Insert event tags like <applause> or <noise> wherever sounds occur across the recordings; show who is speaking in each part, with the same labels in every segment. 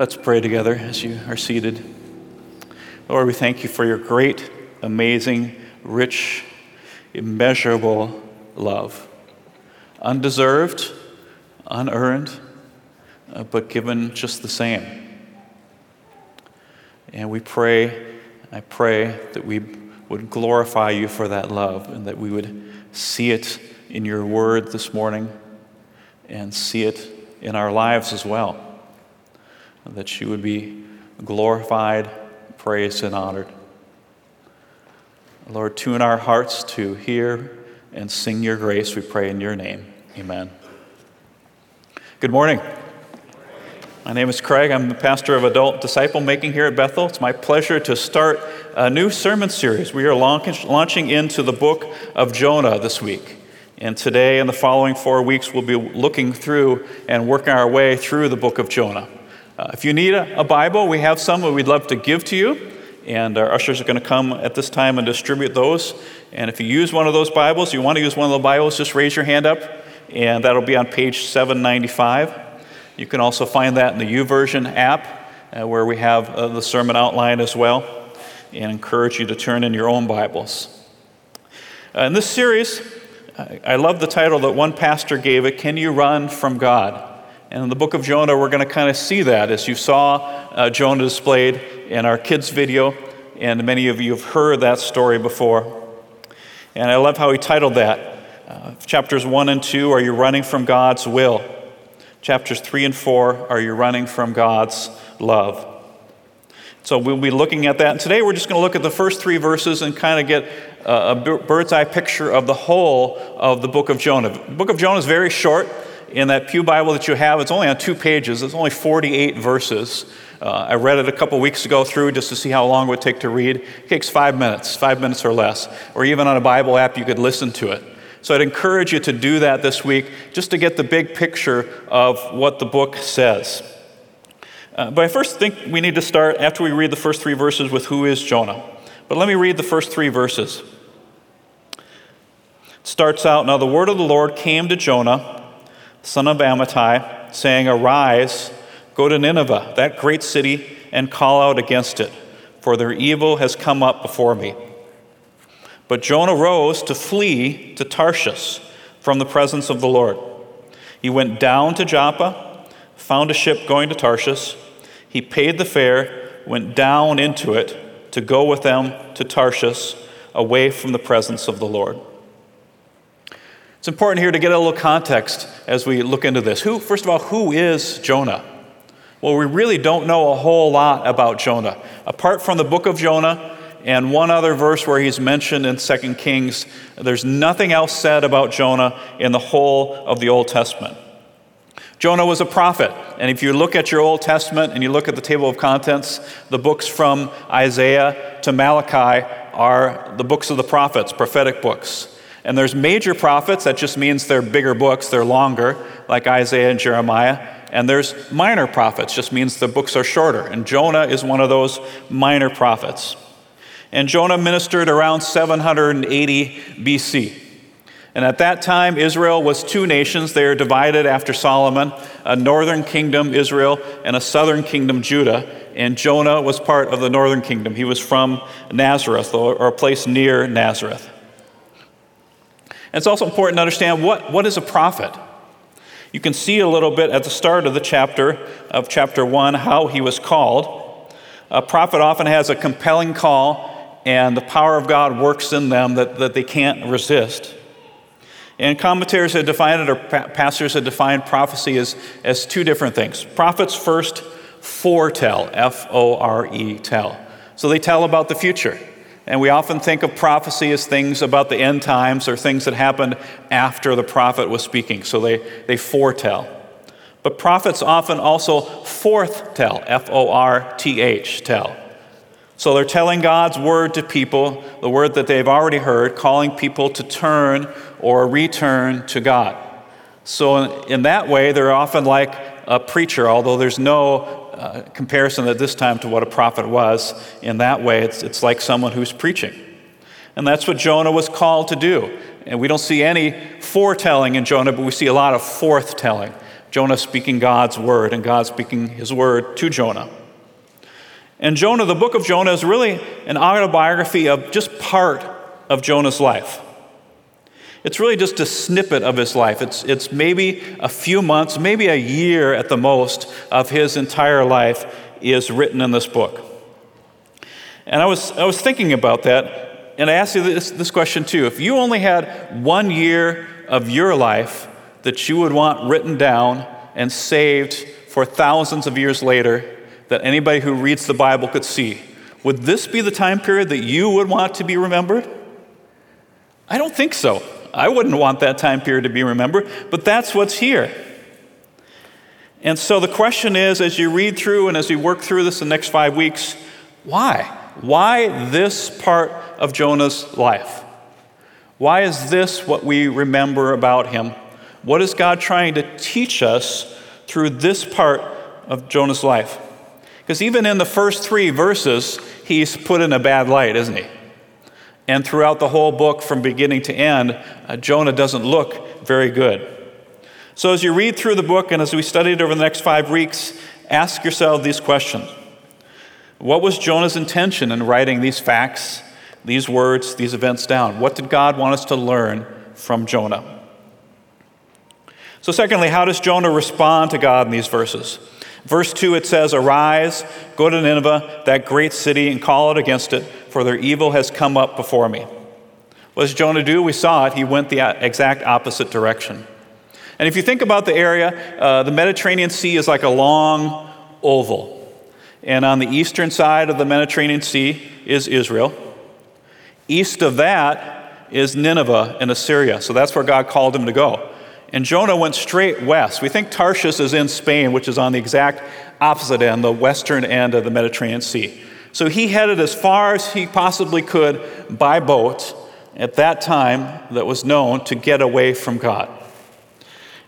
Speaker 1: Let's pray together as you are seated. Lord, we thank you for your great, amazing, rich, immeasurable love. Undeserved, unearned, uh, but given just the same. And we pray, I pray that we would glorify you for that love and that we would see it in your word this morning and see it in our lives as well that she would be glorified, praised, and honored. Lord, tune our hearts to hear and sing your grace, we pray in your name. Amen. Good morning. My name is Craig. I'm the pastor of adult disciple making here at Bethel. It's my pleasure to start a new sermon series. We are launching into the book of Jonah this week. And today and the following four weeks, we'll be looking through and working our way through the book of Jonah. Uh, if you need a, a, Bible, we have some that we'd love to give to you. And our ushers are going to come at this time and distribute those. And if you use one of those Bibles, you want to use one of the Bibles, just raise your hand up, and that'll be on page 795. You can also find that in the YouVersion app, uh, where we have uh, the sermon outline as well, and encourage you to turn in your own Bibles. Uh, in this series, I love the title that one pastor gave it Can You Run from God? And in the book of Jonah, we're going to kind of see that as you saw uh, Jonah displayed in our kids' video, and many of you have heard that story before. And I love how he titled that. Uh, chapters 1 and 2 Are you running from God's will? Chapters 3 and 4 Are you running from God's love? So we'll be looking at that. And today we're just going to look at the first three verses and kind of get a bird's eye picture of the whole of the book of Jonah. The book of Jonah is very short in that Pew Bible that you have, it's only on two pages, it's only 48 verses. Uh, I read it a couple weeks ago through just to see how long it would take to read. It takes five minutes, five minutes or less. Or even on a Bible app, you could listen to it. So I'd encourage you to do that this week just to get the big picture of what the book says. Uh, but I first think we need to start, after we read the first three verses, with who is Jonah. But let me read the first three verses. It starts out Now the word of the Lord came to Jonah son of Amittai, saying, Arise, go to Nineveh, that great city, and call out against it, for their evil has come up before me. But Jonah rose to flee to Tarshish from the presence of the Lord. He went down to Joppa, found a ship going to Tarshish. He paid the fare, went down into it to go with them to Tarshish, away from the presence of the Lord. It's important here to get a little context as we look into this. Who, first of all, who is Jonah? Well, we really don't know a whole lot about Jonah. Apart from the book of Jonah and one other verse where he's mentioned in 2 Kings, there's nothing else said about Jonah in the whole of the Old Testament. Jonah was a prophet, and if you look at your Old Testament and you look at the table of contents, the books from Isaiah to Malachi are the books of the prophets, prophetic books. And there's major prophets, that just means they're bigger books, they're longer, like Isaiah and Jeremiah. And there's minor prophets, just means the books are shorter. And Jonah is one of those minor prophets. And Jonah ministered around 780 BC. And at that time, Israel was two nations. They are divided after Solomon a northern kingdom, Israel, and a southern kingdom, Judah. And Jonah was part of the northern kingdom. He was from Nazareth, or a place near Nazareth. And it's also important to understand what, what is a prophet. You can see a little bit at the start of the chapter, of chapter 1, how he was called. A prophet often has a compelling call, and the power of God works in them that, that they can't resist. And commentators have defined it, or pastors have defined prophecy as, as two different things. Prophets first foretell, F O R E, tell. So they tell about the future. And we often think of prophecy as things about the end times or things that happened after the prophet was speaking. So they, they foretell. But prophets often also forth-tell, F O R T H, tell. So they're telling God's word to people, the word that they've already heard, calling people to turn or return to God. So, in that way, they're often like a preacher, although there's no uh, comparison at this time to what a prophet was. In that way, it's, it's like someone who's preaching. And that's what Jonah was called to do. And we don't see any foretelling in Jonah, but we see a lot of forthtelling. Jonah speaking God's word and God speaking his word to Jonah. And Jonah, the book of Jonah, is really an autobiography of just part of Jonah's life. It's really just a snippet of his life. It's, it's maybe a few months, maybe a year at the most, of his entire life is written in this book. And I was, I was thinking about that, and I asked you this, this question too. If you only had one year of your life that you would want written down and saved for thousands of years later, that anybody who reads the Bible could see, would this be the time period that you would want to be remembered? I don't think so. I wouldn't want that time period to be remembered, but that's what's here. And so the question is as you read through and as we work through this in the next five weeks, why? Why this part of Jonah's life? Why is this what we remember about him? What is God trying to teach us through this part of Jonah's life? Because even in the first three verses, he's put in a bad light, isn't he? And throughout the whole book, from beginning to end, uh, Jonah doesn't look very good. So, as you read through the book and as we study it over the next five weeks, ask yourself these questions What was Jonah's intention in writing these facts, these words, these events down? What did God want us to learn from Jonah? So, secondly, how does Jonah respond to God in these verses? Verse 2, it says, Arise, go to Nineveh, that great city, and call it against it, for their evil has come up before me. What does Jonah do? We saw it. He went the exact opposite direction. And if you think about the area, uh, the Mediterranean Sea is like a long oval. And on the eastern side of the Mediterranean Sea is Israel. East of that is Nineveh in Assyria. So that's where God called him to go. And Jonah went straight west. We think Tarshish is in Spain, which is on the exact opposite end, the western end of the Mediterranean Sea. So he headed as far as he possibly could by boat at that time that was known to get away from God.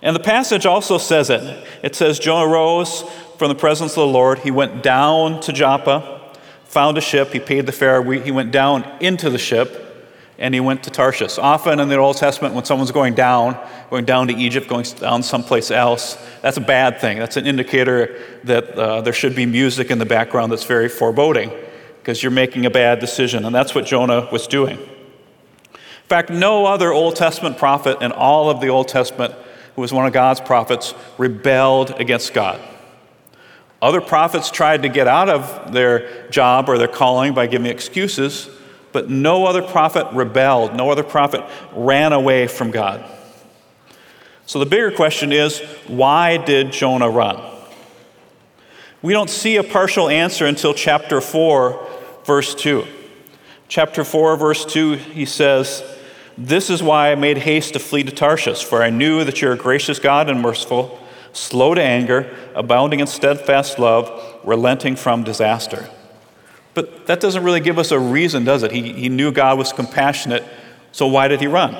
Speaker 1: And the passage also says it. It says, Jonah rose from the presence of the Lord. He went down to Joppa, found a ship, he paid the fare. He went down into the ship and he went to Tarshish. Often in the Old Testament, when someone's going down, going down to Egypt, going down someplace else, that's a bad thing. That's an indicator that uh, there should be music in the background that's very foreboding because you're making a bad decision. And that's what Jonah was doing. In fact, no other Old Testament prophet in all of the Old Testament who was one of God's prophets rebelled against God. Other prophets tried to get out of their job or their calling by giving excuses. But no other prophet rebelled, no other prophet ran away from God. So the bigger question is why did Jonah run? We don't see a partial answer until chapter 4, verse 2. Chapter 4, verse 2, he says, This is why I made haste to flee to Tarshish, for I knew that you're a gracious God and merciful, slow to anger, abounding in steadfast love, relenting from disaster. But that doesn't really give us a reason, does it? He, he knew God was compassionate, so why did he run?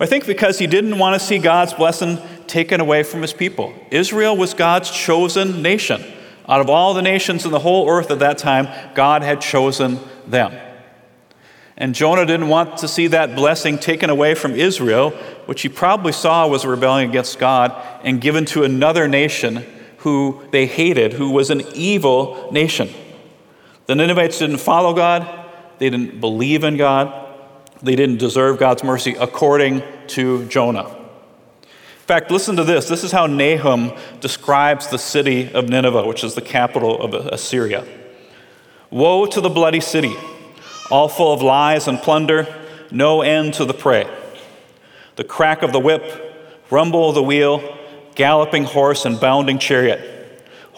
Speaker 1: I think because he didn't want to see God's blessing taken away from his people. Israel was God's chosen nation. Out of all the nations in the whole earth at that time, God had chosen them. And Jonah didn't want to see that blessing taken away from Israel, which he probably saw was a rebellion against God, and given to another nation who they hated, who was an evil nation. The Ninevites didn't follow God, they didn't believe in God, they didn't deserve God's mercy according to Jonah. In fact, listen to this. This is how Nahum describes the city of Nineveh, which is the capital of Assyria. Woe to the bloody city, all full of lies and plunder, no end to the prey. The crack of the whip, rumble of the wheel, galloping horse, and bounding chariot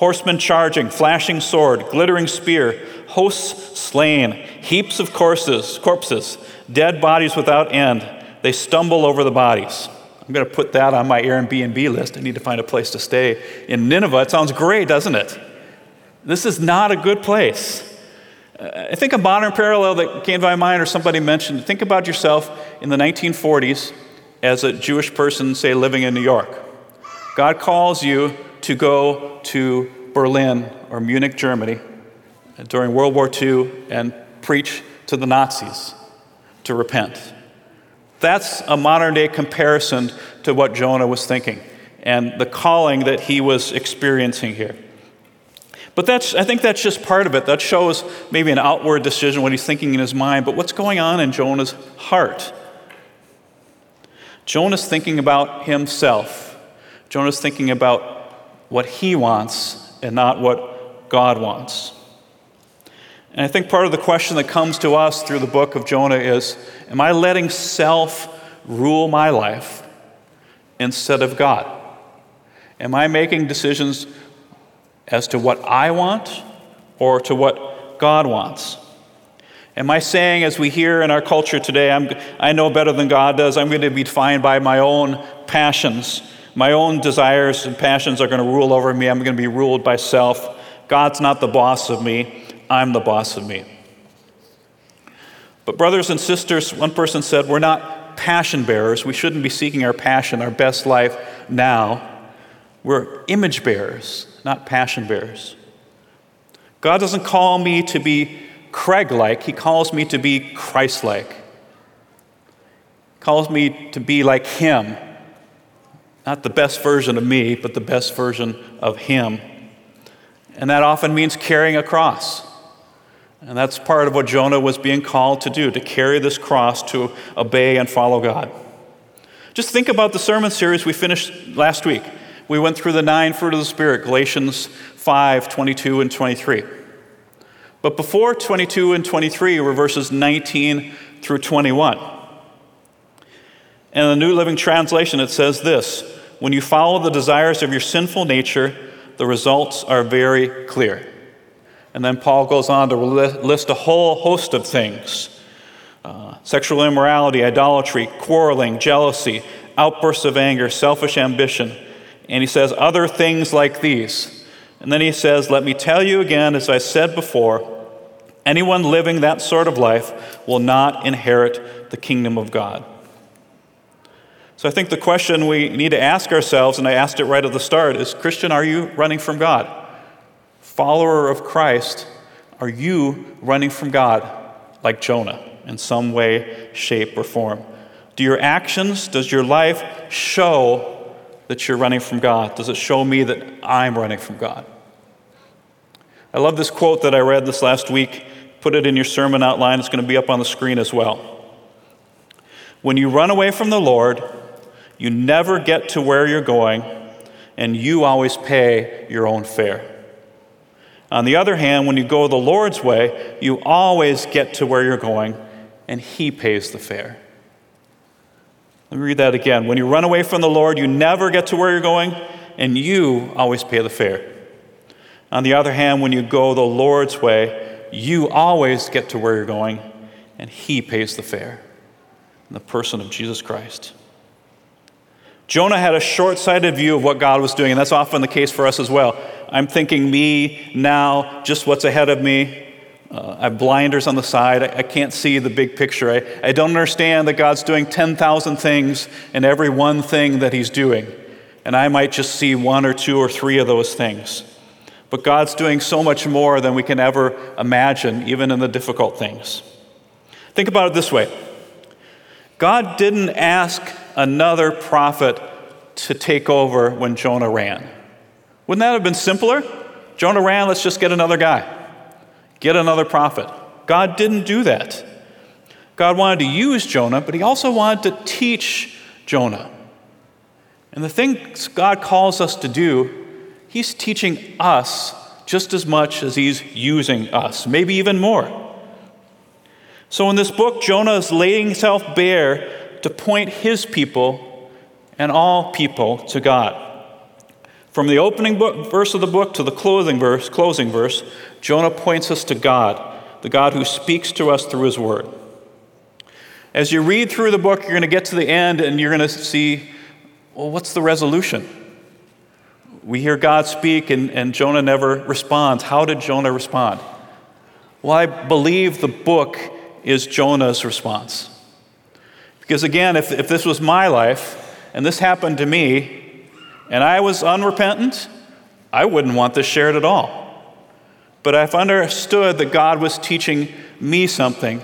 Speaker 1: horsemen charging, flashing sword, glittering spear, hosts slain, heaps of corpses, corpses, dead bodies without end. They stumble over the bodies. I'm going to put that on my Airbnb list. I need to find a place to stay in Nineveh. It sounds great, doesn't it? This is not a good place. Uh, I think a modern parallel that came to my mind, or somebody mentioned, think about yourself in the 1940s as a Jewish person, say, living in New York. God calls you to go to Berlin or Munich, Germany during World War II and preach to the Nazis to repent. That's a modern day comparison to what Jonah was thinking. and the calling that he was experiencing here. But that's, I think that's just part of it. That shows maybe an outward decision, what he's thinking in his mind, but what's going on in Jonah's heart? Jonah's thinking about himself. Jonah's thinking about what he wants and not what God wants. And I think part of the question that comes to us through the book of Jonah is Am I letting self rule my life instead of God? Am I making decisions as to what I want or to what God wants? Am I saying, as we hear in our culture today, I know better than God does, I'm going to be defined by my own passions? My own desires and passions are going to rule over me. I'm going to be ruled by self. God's not the boss of me, I'm the boss of me. But, brothers and sisters, one person said, We're not passion bearers. We shouldn't be seeking our passion, our best life now. We're image bearers, not passion bearers. God doesn't call me to be Craig like, He calls me to be Christ like. calls me to be like Him. Not the best version of me, but the best version of Him. And that often means carrying a cross. And that's part of what Jonah was being called to do, to carry this cross, to obey and follow God. Just think about the sermon series we finished last week. We went through the nine fruit of the Spirit, Galatians 5 22 and 23. But before 22 and 23 were verses 19 through 21. In the New Living Translation, it says this When you follow the desires of your sinful nature, the results are very clear. And then Paul goes on to list a whole host of things uh, sexual immorality, idolatry, quarreling, jealousy, outbursts of anger, selfish ambition. And he says other things like these. And then he says, Let me tell you again, as I said before, anyone living that sort of life will not inherit the kingdom of God. So I think the question we need to ask ourselves, and I asked it right at the start, is Christian, are you running from God? follower of Christ, are you running from God like Jonah in some way, shape, or form? Do your actions, does your life show that you're running from God? Does it show me that I'm running from God? I love this quote that I read this last week. Put it in your sermon outline, it's going to be up on the screen as well. When you run away from the Lord, you never get to where you're going, and you always pay your own fare. On the other hand, when you go the Lord's way, you always get to where you're going, and He pays the fare. Let me read that again. When you run away from the Lord, you never get to where you're going, and you always pay the fare. On the other hand, when you go the Lord's way, you always get to where you're going, and He pays the fare in the person of Jesus Christ. Jonah had a short sighted view of what God was doing, and that's often the case for us as well. I'm thinking me now, just what's ahead of me. Uh, I have blinders on the side. I, I can't see the big picture. I, I don't understand that God's doing 10,000 things in every one thing that He's doing. And I might just see one or two or three of those things. But God's doing so much more than we can ever imagine, even in the difficult things. Think about it this way God didn't ask another prophet to take over when Jonah ran. Wouldn't that have been simpler? Jonah ran, let's just get another guy, get another prophet. God didn't do that. God wanted to use Jonah, but he also wanted to teach Jonah. And the things God calls us to do, he's teaching us just as much as he's using us, maybe even more. So in this book, Jonah is laying himself bare to point his people and all people to God. From the opening book, verse of the book to the closing verse, closing verse, Jonah points us to God, the God who speaks to us through his word. As you read through the book, you're going to get to the end and you're going to see, well, what's the resolution? We hear God speak and, and Jonah never responds. How did Jonah respond? Well, I believe the book is Jonah's response. Because again, if, if this was my life and this happened to me, and I was unrepentant, I wouldn't want this shared at all. But I've understood that God was teaching me something,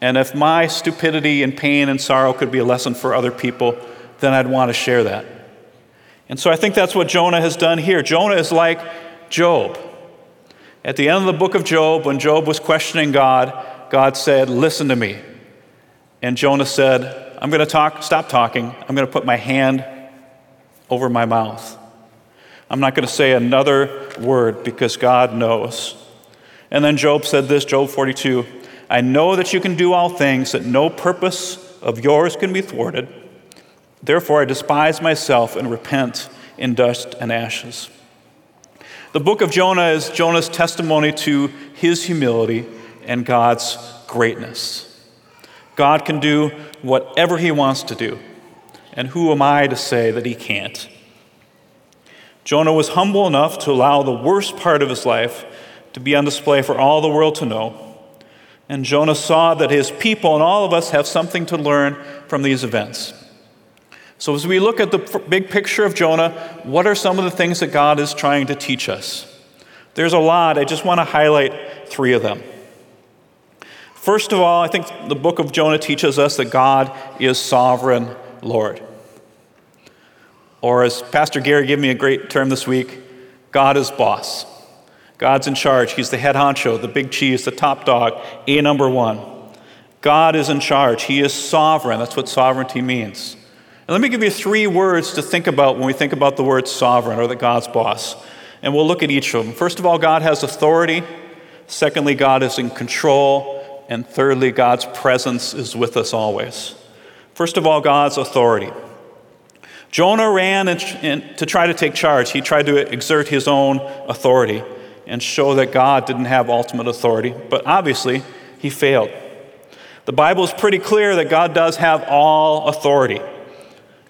Speaker 1: and if my stupidity and pain and sorrow could be a lesson for other people, then I'd want to share that. And so I think that's what Jonah has done here. Jonah is like Job. At the end of the book of Job, when Job was questioning God, God said, Listen to me. And Jonah said, I'm going to talk, stop talking. I'm going to put my hand over my mouth. I'm not going to say another word because God knows. And then Job said this, Job 42 I know that you can do all things, that no purpose of yours can be thwarted. Therefore, I despise myself and repent in dust and ashes. The book of Jonah is Jonah's testimony to his humility and God's greatness. God can do whatever he wants to do, and who am I to say that he can't? Jonah was humble enough to allow the worst part of his life to be on display for all the world to know. And Jonah saw that his people and all of us have something to learn from these events. So, as we look at the big picture of Jonah, what are some of the things that God is trying to teach us? There's a lot. I just want to highlight three of them. First of all, I think the book of Jonah teaches us that God is sovereign Lord. Or, as Pastor Gary gave me a great term this week, God is boss. God's in charge. He's the head honcho, the big cheese, the top dog, A number one. God is in charge. He is sovereign. That's what sovereignty means. And let me give you three words to think about when we think about the word sovereign or that God's boss. And we'll look at each of them. First of all, God has authority. Secondly, God is in control. And thirdly, God's presence is with us always. First of all, God's authority. Jonah ran in, in, to try to take charge. He tried to exert his own authority and show that God didn't have ultimate authority, but obviously he failed. The Bible is pretty clear that God does have all authority.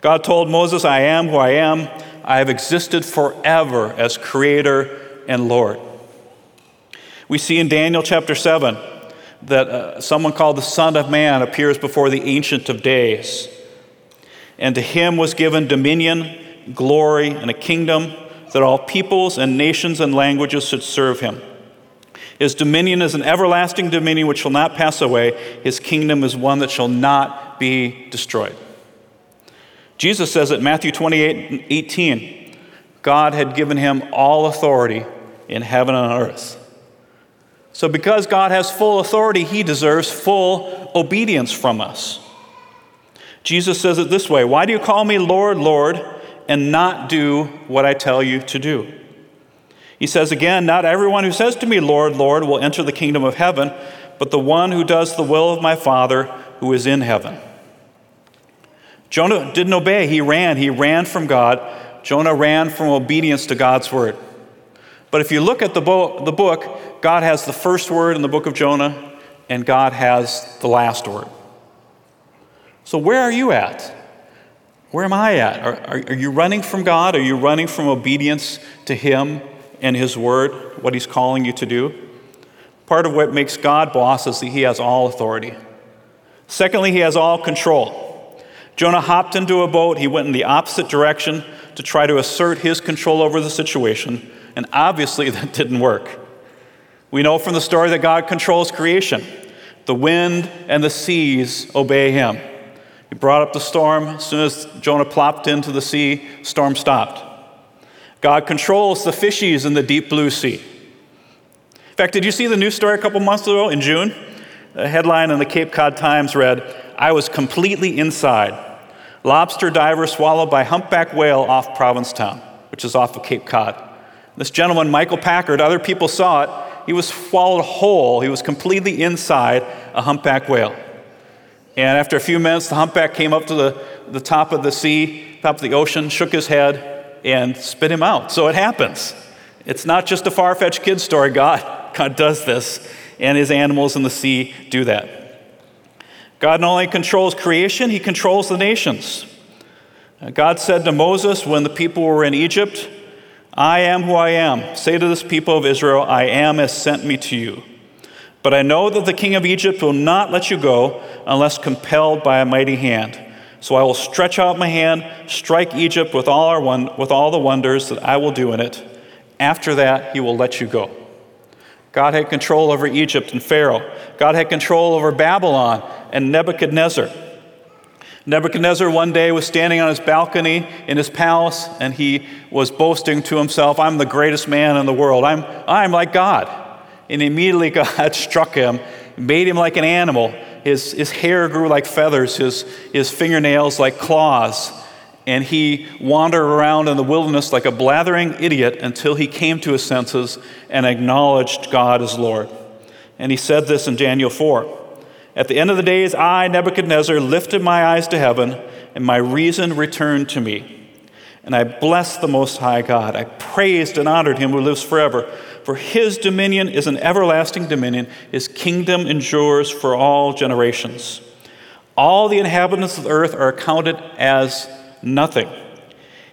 Speaker 1: God told Moses, I am who I am. I have existed forever as creator and Lord. We see in Daniel chapter 7 that uh, someone called the Son of Man appears before the Ancient of Days. And to him was given dominion, glory, and a kingdom that all peoples and nations and languages should serve him. His dominion is an everlasting dominion which shall not pass away. His kingdom is one that shall not be destroyed. Jesus says at Matthew 28 18, God had given him all authority in heaven and on earth. So, because God has full authority, he deserves full obedience from us. Jesus says it this way Why do you call me Lord, Lord, and not do what I tell you to do? He says again, Not everyone who says to me, Lord, Lord, will enter the kingdom of heaven, but the one who does the will of my Father who is in heaven. Jonah didn't obey. He ran. He ran from God. Jonah ran from obedience to God's word. But if you look at the, bo- the book, God has the first word in the book of Jonah, and God has the last word. So, where are you at? Where am I at? Are, are, are you running from God? Are you running from obedience to Him and His word, what He's calling you to do? Part of what makes God boss is that He has all authority. Secondly, He has all control. Jonah hopped into a boat. He went in the opposite direction to try to assert his control over the situation, and obviously <laughs> that didn't work. We know from the story that God controls creation. The wind and the seas obey him. He brought up the storm. As soon as Jonah plopped into the sea, storm stopped. God controls the fishies in the deep blue sea. In fact, did you see the news story a couple months ago in June? A headline in the Cape Cod Times read, I was completely inside. Lobster diver swallowed by humpback whale off Provincetown, which is off of Cape Cod. This gentleman, Michael Packard, other people saw it. He was swallowed whole. He was completely inside a humpback whale. And after a few minutes, the humpback came up to the, the top of the sea, top of the ocean, shook his head, and spit him out. So it happens. It's not just a far fetched kid story. God, God does this, and his animals in the sea do that. God not only controls creation, he controls the nations. Uh, God said to Moses when the people were in Egypt, I am who I am. Say to this people of Israel, I am has sent me to you. But I know that the king of Egypt will not let you go unless compelled by a mighty hand. So I will stretch out my hand, strike Egypt with all, our one, with all the wonders that I will do in it. After that, he will let you go. God had control over Egypt and Pharaoh. God had control over Babylon and Nebuchadnezzar. Nebuchadnezzar one day was standing on his balcony in his palace and he was boasting to himself, I'm the greatest man in the world. I'm, I'm like God. And immediately <laughs> God struck him, made him like an animal. His, his hair grew like feathers, his, his fingernails like claws. And he wandered around in the wilderness like a blathering idiot until he came to his senses and acknowledged God as Lord. And he said this in Daniel 4. At the end of the days, I, Nebuchadnezzar, lifted my eyes to heaven, and my reason returned to me. And I blessed the Most High God. I praised and honored him who lives forever. For his dominion is an everlasting dominion, his kingdom endures for all generations. All the inhabitants of the earth are accounted as nothing.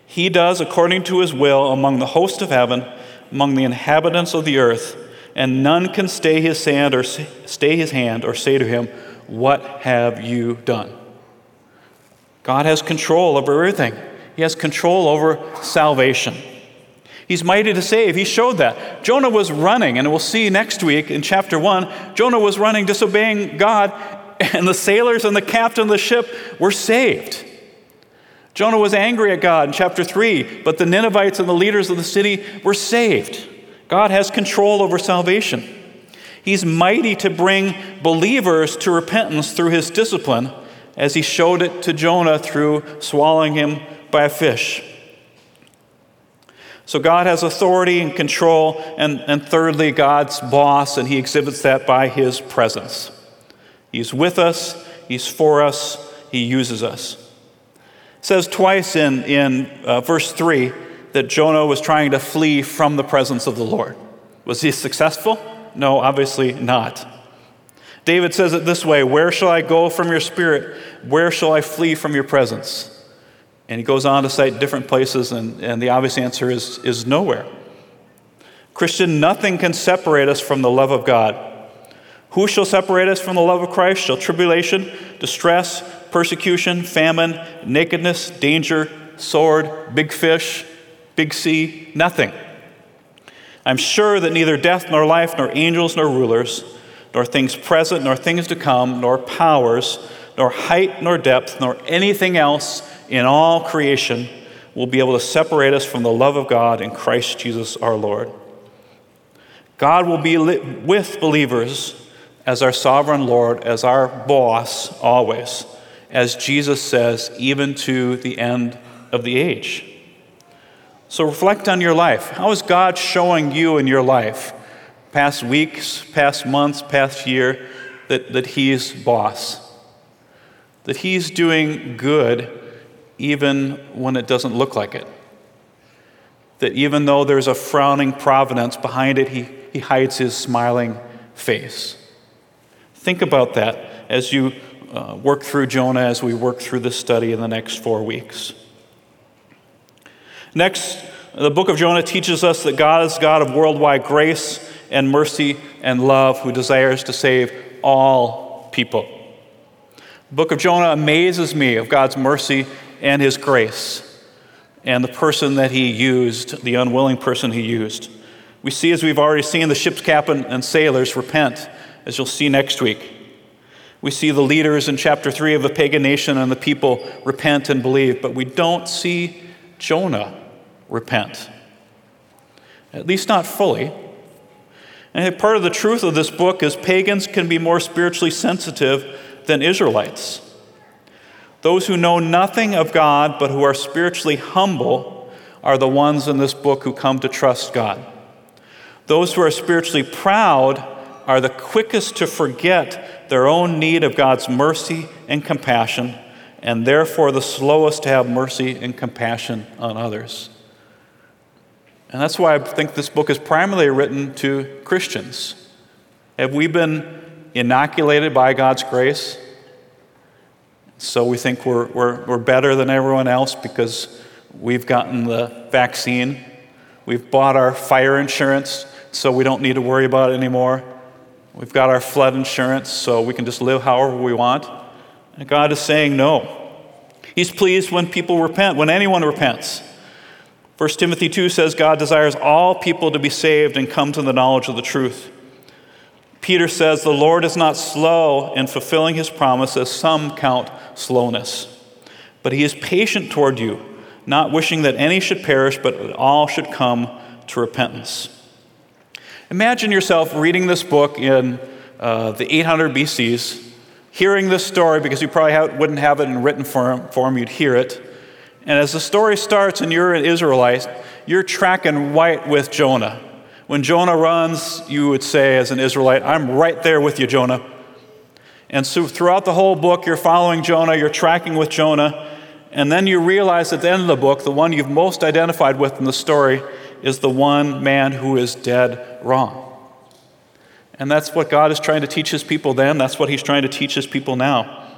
Speaker 1: He does according to his will among the host of heaven, among the inhabitants of the earth and none can stay his hand or stay his hand or say to him, "What have you done?" God has control over everything. He has control over salvation. He's mighty to save. He showed that. Jonah was running, and we'll see next week in chapter 1, Jonah was running disobeying God, <laughs> and the sailors and the captain of the ship were saved. Jonah was angry at God in chapter 3, but the Ninevites and the leaders of the city were saved. God has control over salvation. He's mighty to bring believers to repentance through his discipline, as he showed it to Jonah through swallowing him by a fish. So, God has authority and control, and, and thirdly, God's boss, and he exhibits that by his presence. He's with us, he's for us, he uses us. It says twice in, in uh, verse 3 that Jonah was trying to flee from the presence of the Lord. Was he successful? No, obviously not. David says it this way Where shall I go from your spirit? Where shall I flee from your presence? And he goes on to cite different places, and, and the obvious answer is, is nowhere. Christian, nothing can separate us from the love of God. Who shall separate us from the love of Christ? Shall tribulation, distress, persecution, famine, nakedness, danger, sword, big fish, Big C, nothing. I'm sure that neither death, nor life, nor angels, nor rulers, nor things present, nor things to come, nor powers, nor height, nor depth, nor anything else in all creation will be able to separate us from the love of God in Christ Jesus our Lord. God will be with believers as our sovereign Lord, as our boss always, as Jesus says, even to the end of the age. So reflect on your life. How is God showing you in your life, past weeks, past months, past year, that, that He's boss? That He's doing good even when it doesn't look like it? That even though there's a frowning providence behind it, He, he hides His smiling face. Think about that as you uh, work through Jonah, as we work through this study in the next four weeks. Next, the book of Jonah teaches us that God is God of worldwide grace and mercy and love who desires to save all people. The book of Jonah amazes me of God's mercy and his grace and the person that he used, the unwilling person he used. We see, as we've already seen, the ship's captain and sailors repent, as you'll see next week. We see the leaders in chapter 3 of the pagan nation and the people repent and believe, but we don't see Jonah repent. At least not fully. And part of the truth of this book is pagans can be more spiritually sensitive than Israelites. Those who know nothing of God but who are spiritually humble are the ones in this book who come to trust God. Those who are spiritually proud are the quickest to forget their own need of God's mercy and compassion, and therefore the slowest to have mercy and compassion on others. And that's why I think this book is primarily written to Christians. Have we been inoculated by God's grace? So we think we're, we're, we're better than everyone else because we've gotten the vaccine. We've bought our fire insurance, so we don't need to worry about it anymore. We've got our flood insurance, so we can just live however we want. And God is saying no. He's pleased when people repent, when anyone repents. 1 Timothy 2 says God desires all people to be saved and come to the knowledge of the truth. Peter says the Lord is not slow in fulfilling his promise, as some count slowness. But he is patient toward you, not wishing that any should perish, but that all should come to repentance. Imagine yourself reading this book in uh, the 800 BCs, hearing this story because you probably wouldn't have it in written form, you'd hear it. And as the story starts and you're an Israelite, you're tracking white with Jonah. When Jonah runs, you would say, as an Israelite, I'm right there with you, Jonah. And so throughout the whole book, you're following Jonah, you're tracking with Jonah, and then you realize at the end of the book, the one you've most identified with in the story is the one man who is dead wrong. And that's what God is trying to teach his people then. That's what he's trying to teach his people now.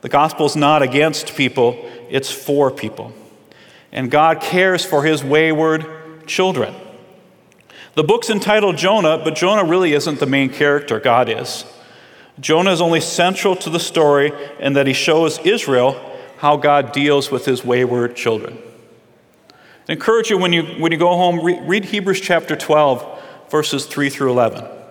Speaker 1: The gospel is not against people, it's for people. And God cares for his wayward children. The book's entitled Jonah, but Jonah really isn't the main character, God is. Jonah is only central to the story in that he shows Israel how God deals with his wayward children. I encourage you when you, when you go home, read, read Hebrews chapter 12, verses 3 through 11.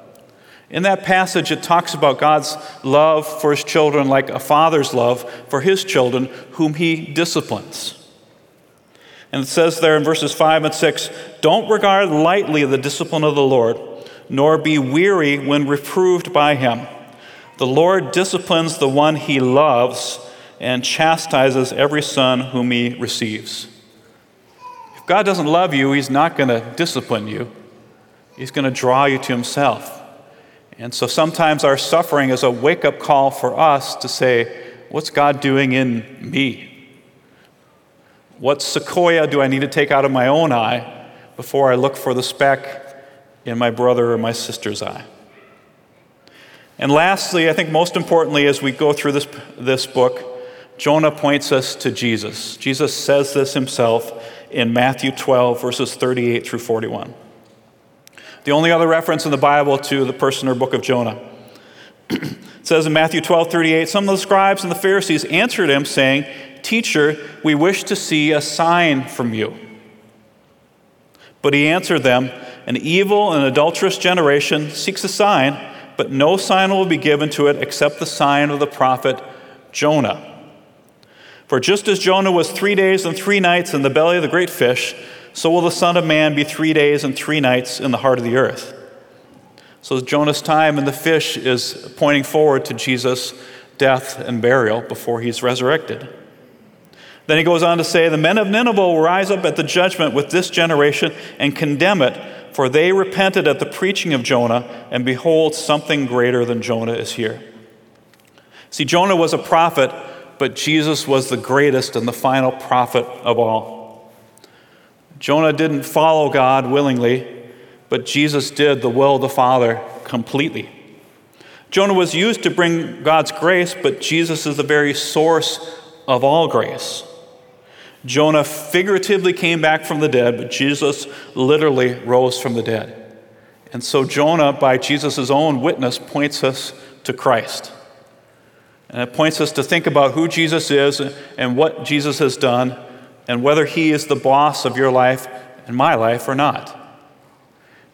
Speaker 1: In that passage, it talks about God's love for his children like a father's love for his children, whom he disciplines. And it says there in verses 5 and 6 Don't regard lightly the discipline of the Lord, nor be weary when reproved by him. The Lord disciplines the one he loves and chastises every son whom he receives. If God doesn't love you, He's not going to discipline you, He's going to draw you to Himself. And so sometimes our suffering is a wake up call for us to say, What's God doing in me? What sequoia do I need to take out of my own eye before I look for the speck in my brother or my sister's eye? And lastly, I think most importantly, as we go through this, this book, Jonah points us to Jesus. Jesus says this himself in Matthew 12, verses 38 through 41. The only other reference in the Bible to the person or book of Jonah. <clears throat> it says in Matthew 12, 38, some of the scribes and the Pharisees answered him, saying, Teacher, we wish to see a sign from you. But he answered them, An evil and adulterous generation seeks a sign, but no sign will be given to it except the sign of the prophet Jonah. For just as Jonah was three days and three nights in the belly of the great fish, so will the Son of Man be three days and three nights in the heart of the earth. So Jonah's time in the fish is pointing forward to Jesus' death and burial before he's resurrected. Then he goes on to say, The men of Nineveh will rise up at the judgment with this generation and condemn it, for they repented at the preaching of Jonah, and behold, something greater than Jonah is here. See, Jonah was a prophet but Jesus was the greatest and the final prophet of all. Jonah didn't follow God willingly, but Jesus did the will of the Father completely. Jonah was used to bring God's grace, but Jesus is the very source of all grace. Jonah figuratively came back from the dead, but Jesus literally rose from the dead. And so Jonah, by Jesus' own witness, points us to Christ. And it points us to think about who Jesus is and what Jesus has done and whether he is the boss of your life and my life or not.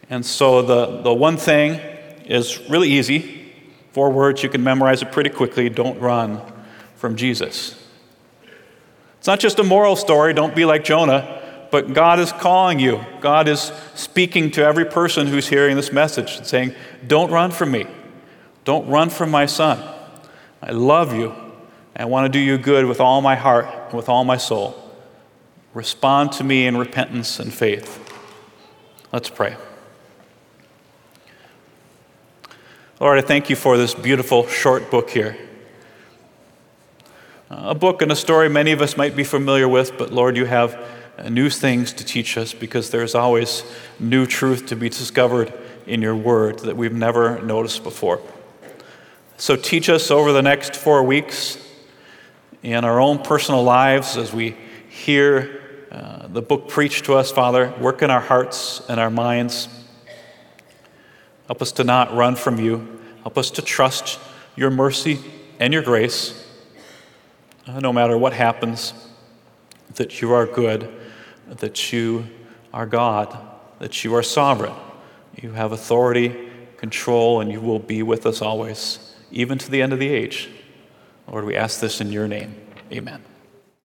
Speaker 1: And so the, the one thing is really easy. Four words, you can memorize it pretty quickly. Don't run from Jesus. It's not just a moral story, don't be like Jonah, but God is calling you. God is speaking to every person who's hearing this message and saying, Don't run from me. Don't run from my son. I love you. I want to do you good with all my heart and with all my soul. Respond to me in repentance and faith. Let's pray. Lord, I thank you for this beautiful short book here. A book and a story many of us might be familiar with, but Lord, you have new things to teach us because there's always new truth to be discovered in your word that we've never noticed before. So teach us over the next four weeks in our own personal lives as we hear uh, the book preached to us, Father. Work in our hearts and our minds. Help us to not run from you. Help us to trust your mercy and your grace, uh, no matter what happens, that you are good, that you are God, that you are sovereign. You have authority, control, and you will be with us always even to the end of the age. Lord, we ask this in your name. Amen.